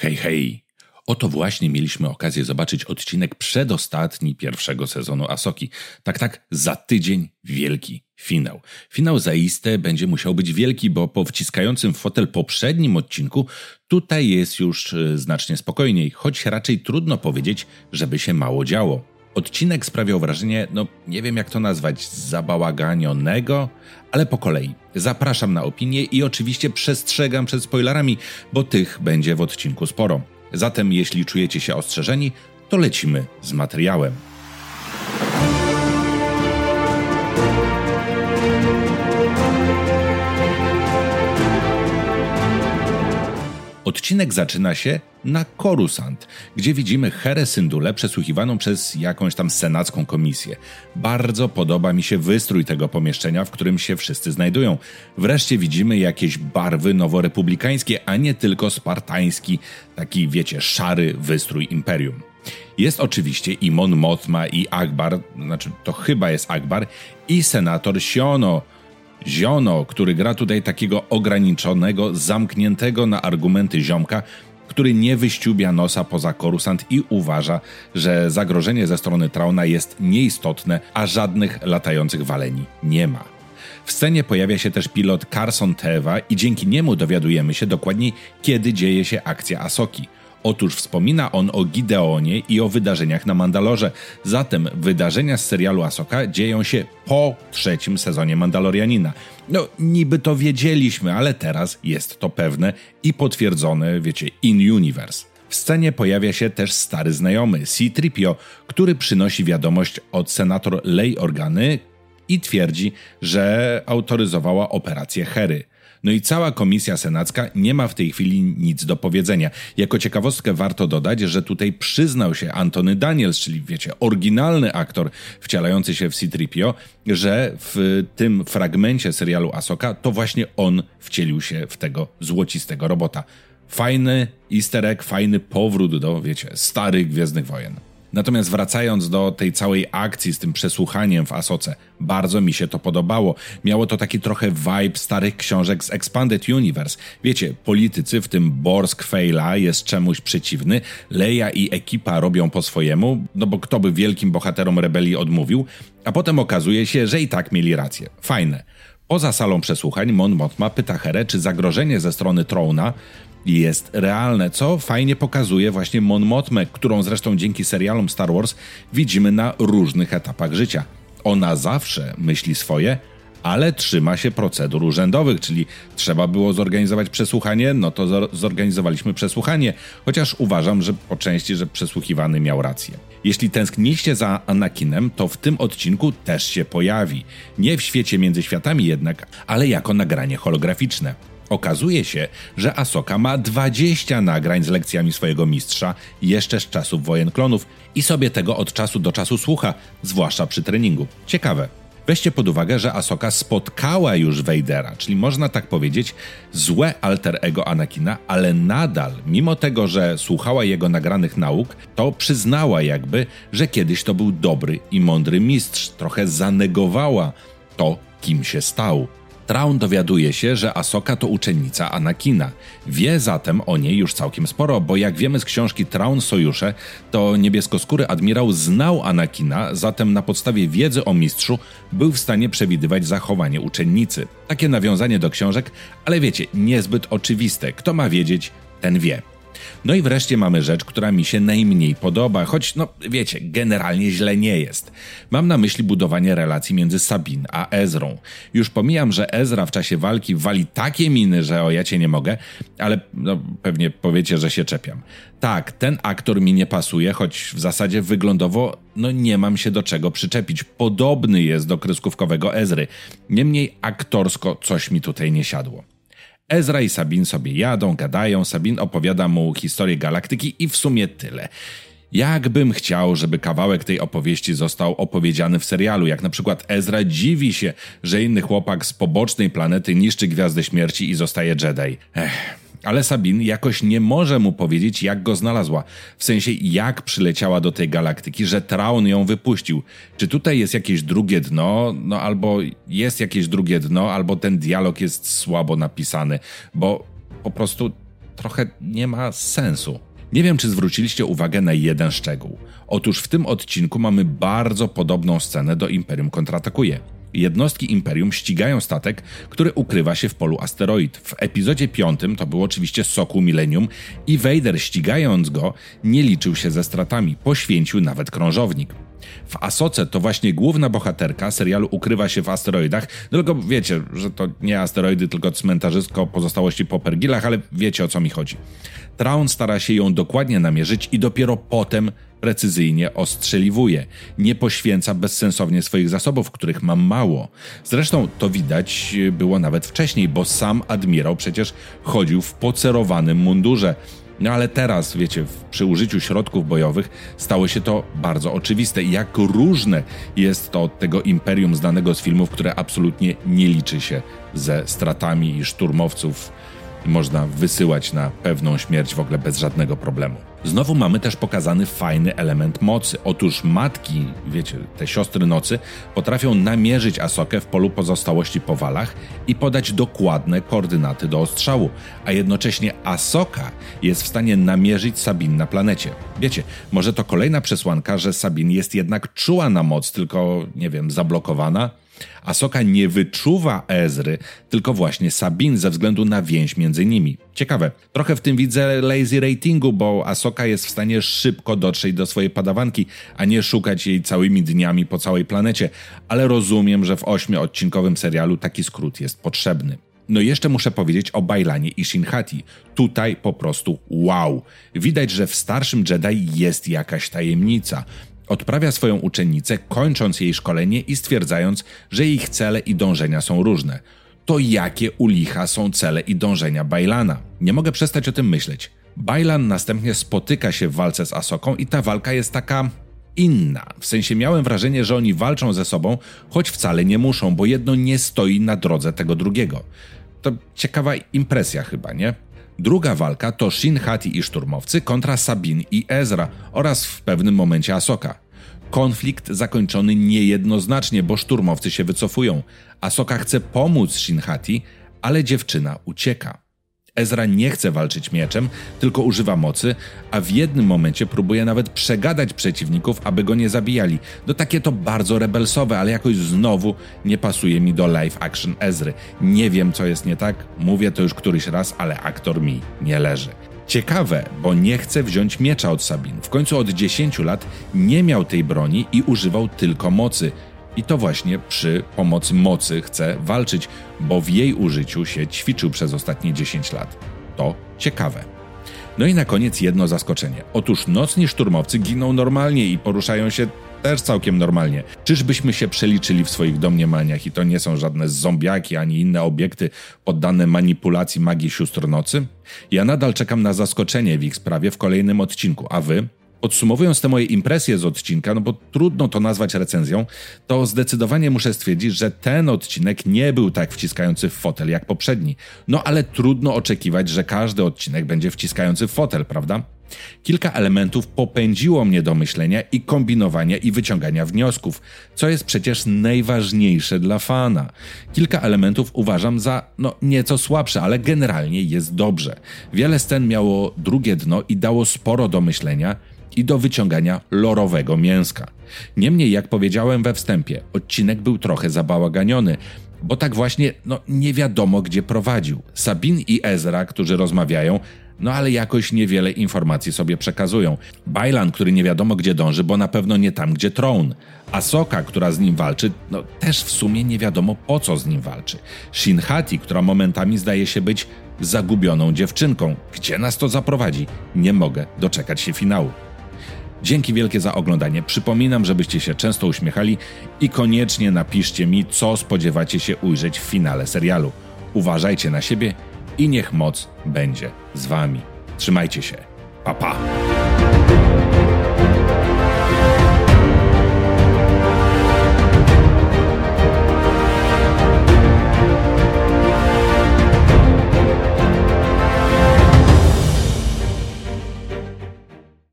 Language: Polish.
Hej, hej! Oto właśnie mieliśmy okazję zobaczyć odcinek przedostatni pierwszego sezonu Asoki. Tak, tak, za tydzień wielki finał. Finał zaiste będzie musiał być wielki, bo po wciskającym fotel poprzednim odcinku tutaj jest już e, znacznie spokojniej, choć raczej trudno powiedzieć, żeby się mało działo. Odcinek sprawiał wrażenie, no nie wiem jak to nazwać, zabałaganionego, ale po kolei. Zapraszam na opinię i oczywiście przestrzegam przed spoilerami, bo tych będzie w odcinku sporo. Zatem jeśli czujecie się ostrzeżeni, to lecimy z materiałem. Odcinek zaczyna się na Korusant, gdzie widzimy Herę Syndule przesłuchiwaną przez jakąś tam senacką komisję. Bardzo podoba mi się wystrój tego pomieszczenia, w którym się wszyscy znajdują. Wreszcie widzimy jakieś barwy noworepublikańskie, a nie tylko spartański, taki wiecie, szary wystrój imperium. Jest oczywiście i Mon Mothma i Akbar, znaczy to chyba jest Akbar, i senator Siono, Ziono, który gra tutaj takiego ograniczonego, zamkniętego na argumenty ziomka, który nie wyściubia nosa poza Korusant i uważa, że zagrożenie ze strony Trauna jest nieistotne, a żadnych latających waleni nie ma. W scenie pojawia się też pilot Carson Teva i dzięki niemu dowiadujemy się dokładniej, kiedy dzieje się akcja Asoki – Otóż wspomina on o Gideonie i o wydarzeniach na Mandalorze. Zatem wydarzenia z serialu Asoka dzieją się po trzecim sezonie Mandalorianina. No, niby to wiedzieliśmy, ale teraz jest to pewne i potwierdzone, wiecie, in universe. W scenie pojawia się też stary znajomy, C-Tripio, który przynosi wiadomość od senator Lei Organy i twierdzi, że autoryzowała operację Hery. No i cała komisja senacka nie ma w tej chwili nic do powiedzenia. Jako ciekawostkę warto dodać, że tutaj przyznał się Antony Daniels, czyli wiecie, oryginalny aktor wcielający się w C-3PO, że w tym fragmencie serialu Asoka to właśnie on wcielił się w tego złocistego robota. Fajny easter egg, fajny powrót do, wiecie, starych Gwiezdnych Wojen. Natomiast wracając do tej całej akcji z tym przesłuchaniem w Asoce, bardzo mi się to podobało. Miało to taki trochę vibe starych książek z Expanded Universe. Wiecie, politycy, w tym Borsk Fejla jest czemuś przeciwny, Leia i ekipa robią po swojemu, no bo kto by wielkim bohaterom rebelii odmówił, a potem okazuje się, że i tak mieli rację. Fajne. Poza salą przesłuchań Mon Mothma pyta Herę, czy zagrożenie ze strony Trona jest realne, co fajnie pokazuje właśnie Mon Mothmę, którą zresztą dzięki serialom Star Wars widzimy na różnych etapach życia. Ona zawsze myśli swoje, ale trzyma się procedur urzędowych, czyli trzeba było zorganizować przesłuchanie, no to zorganizowaliśmy przesłuchanie, chociaż uważam, że po części, że przesłuchiwany miał rację. Jeśli tęskniście za Anakinem, to w tym odcinku też się pojawi. Nie w świecie między światami jednak, ale jako nagranie holograficzne. Okazuje się, że Asoka ma 20 nagrań z lekcjami swojego mistrza jeszcze z czasów wojen klonów i sobie tego od czasu do czasu słucha, zwłaszcza przy treningu. Ciekawe. Weźcie pod uwagę, że Asoka spotkała już Vadera, czyli można tak powiedzieć złe alter ego Anakina, ale nadal, mimo tego, że słuchała jego nagranych nauk, to przyznała jakby, że kiedyś to był dobry i mądry mistrz. Trochę zanegowała to, kim się stał. Traun dowiaduje się, że Asoka to uczennica Anakina. Wie zatem o niej już całkiem sporo, bo jak wiemy z książki Traun Sojusze, to niebieskoskóry admirał znał Anakina, zatem na podstawie wiedzy o mistrzu był w stanie przewidywać zachowanie uczennicy. Takie nawiązanie do książek, ale wiecie, niezbyt oczywiste. Kto ma wiedzieć, ten wie. No i wreszcie mamy rzecz, która mi się najmniej podoba, choć no wiecie, generalnie źle nie jest. Mam na myśli budowanie relacji między Sabin a Ezrą. Już pomijam, że Ezra w czasie walki wali takie miny, że o ja cię nie mogę, ale no, pewnie powiecie, że się czepiam. Tak, ten aktor mi nie pasuje, choć w zasadzie wyglądowo no nie mam się do czego przyczepić. Podobny jest do kreskówkowego Ezry. Niemniej aktorsko coś mi tutaj nie siadło. Ezra i Sabin sobie jadą, gadają, Sabin opowiada mu historię galaktyki i w sumie tyle. Jakbym chciał, żeby kawałek tej opowieści został opowiedziany w serialu, jak na przykład Ezra dziwi się, że inny chłopak z pobocznej planety niszczy Gwiazdę Śmierci i zostaje Jedi. Ech, ale Sabin jakoś nie może mu powiedzieć, jak go znalazła. W sensie, jak przyleciała do tej galaktyki, że Traun ją wypuścił. Czy tutaj jest jakieś drugie dno, no albo jest jakieś drugie dno, albo ten dialog jest słabo napisany, bo po prostu trochę nie ma sensu. Nie wiem, czy zwróciliście uwagę na jeden szczegół. Otóż w tym odcinku mamy bardzo podobną scenę do Imperium kontratakuje. Jednostki Imperium ścigają statek, który ukrywa się w polu asteroid. W epizodzie 5 to był oczywiście Soku Millennium i Vader ścigając go nie liczył się ze stratami, poświęcił nawet krążownik. W Asoce to właśnie główna bohaterka serialu ukrywa się w asteroidach, tylko wiecie, że to nie asteroidy, tylko cmentarzysko pozostałości po pergilach, ale wiecie o co mi chodzi. Traun stara się ją dokładnie namierzyć i dopiero potem precyzyjnie ostrzeliwuje. Nie poświęca bezsensownie swoich zasobów, których ma mało. Zresztą to widać było nawet wcześniej, bo sam admirał przecież chodził w pocerowanym mundurze. No ale teraz, wiecie, przy użyciu środków bojowych stało się to bardzo oczywiste. Jak różne jest to od tego imperium znanego z filmów, które absolutnie nie liczy się ze stratami szturmowców można wysyłać na pewną śmierć w ogóle bez żadnego problemu. Znowu mamy też pokazany fajny element mocy. Otóż matki, wiecie, te siostry nocy, potrafią namierzyć Asokę w polu pozostałości po walach i podać dokładne koordynaty do ostrzału, a jednocześnie Asoka jest w stanie namierzyć Sabin na planecie. Wiecie, może to kolejna przesłanka, że Sabin jest jednak czuła na moc, tylko, nie wiem, zablokowana? Asoka nie wyczuwa Ezry, tylko właśnie Sabin ze względu na więź między nimi. Ciekawe, trochę w tym widzę lazy ratingu, bo Asoka jest w stanie szybko dotrzeć do swojej padawanki, a nie szukać jej całymi dniami po całej planecie, ale rozumiem, że w ośmioodcinkowym serialu taki skrót jest potrzebny. No jeszcze muszę powiedzieć o Bailanie i Shinhati. Tutaj po prostu wow. Widać, że w starszym Jedi jest jakaś tajemnica odprawia swoją uczennicę, kończąc jej szkolenie i stwierdzając, że ich cele i dążenia są różne. To jakie u licha są cele i dążenia Bailana? Nie mogę przestać o tym myśleć. Bailan następnie spotyka się w walce z Asoką i ta walka jest taka inna. W sensie miałem wrażenie, że oni walczą ze sobą, choć wcale nie muszą, bo jedno nie stoi na drodze tego drugiego. To ciekawa impresja chyba, nie? Druga walka to Shin Hati i szturmowcy kontra Sabin i Ezra oraz w pewnym momencie Asoka. Konflikt zakończony niejednoznacznie, bo szturmowcy się wycofują. Asoka chce pomóc Shin Hati, ale dziewczyna ucieka. Ezra nie chce walczyć mieczem, tylko używa mocy, a w jednym momencie próbuje nawet przegadać przeciwników, aby go nie zabijali. No takie to bardzo rebelsowe, ale jakoś znowu nie pasuje mi do live action Ezry. Nie wiem co jest nie tak, mówię to już któryś raz, ale aktor mi nie leży. Ciekawe, bo nie chce wziąć miecza od Sabin. W końcu od 10 lat nie miał tej broni i używał tylko mocy. I to właśnie przy pomocy mocy chce walczyć, bo w jej użyciu się ćwiczył przez ostatnie 10 lat. To ciekawe. No i na koniec jedno zaskoczenie. Otóż nocni szturmowcy giną normalnie i poruszają się też całkiem normalnie. Czyżbyśmy się przeliczyli w swoich domniemaniach i to nie są żadne zombiaki ani inne obiekty poddane manipulacji magii sióstr nocy? Ja nadal czekam na zaskoczenie w ich sprawie w kolejnym odcinku, a wy? Podsumowując te moje impresje z odcinka, no bo trudno to nazwać recenzją, to zdecydowanie muszę stwierdzić, że ten odcinek nie był tak wciskający w fotel jak poprzedni. No ale trudno oczekiwać, że każdy odcinek będzie wciskający w fotel, prawda? Kilka elementów popędziło mnie do myślenia i kombinowania i wyciągania wniosków, co jest przecież najważniejsze dla fana. Kilka elementów uważam za no nieco słabsze, ale generalnie jest dobrze. Wiele scen miało drugie dno i dało sporo do myślenia i do wyciągania lorowego mięska. Niemniej, jak powiedziałem we wstępie, odcinek był trochę zabałaganiony, bo tak właśnie no, nie wiadomo gdzie prowadził. Sabin i Ezra, którzy rozmawiają, no ale jakoś niewiele informacji sobie przekazują. Bailan, który nie wiadomo gdzie dąży, bo na pewno nie tam, gdzie Tron. Asoka, która z nim walczy, no też w sumie nie wiadomo po co z nim walczy. Shinhati, która momentami zdaje się być zagubioną dziewczynką. Gdzie nas to zaprowadzi? Nie mogę doczekać się finału. Dzięki wielkie za oglądanie. Przypominam, żebyście się często uśmiechali i koniecznie napiszcie mi, co spodziewacie się ujrzeć w finale serialu. Uważajcie na siebie i niech moc będzie z wami. Trzymajcie się. Pa pa!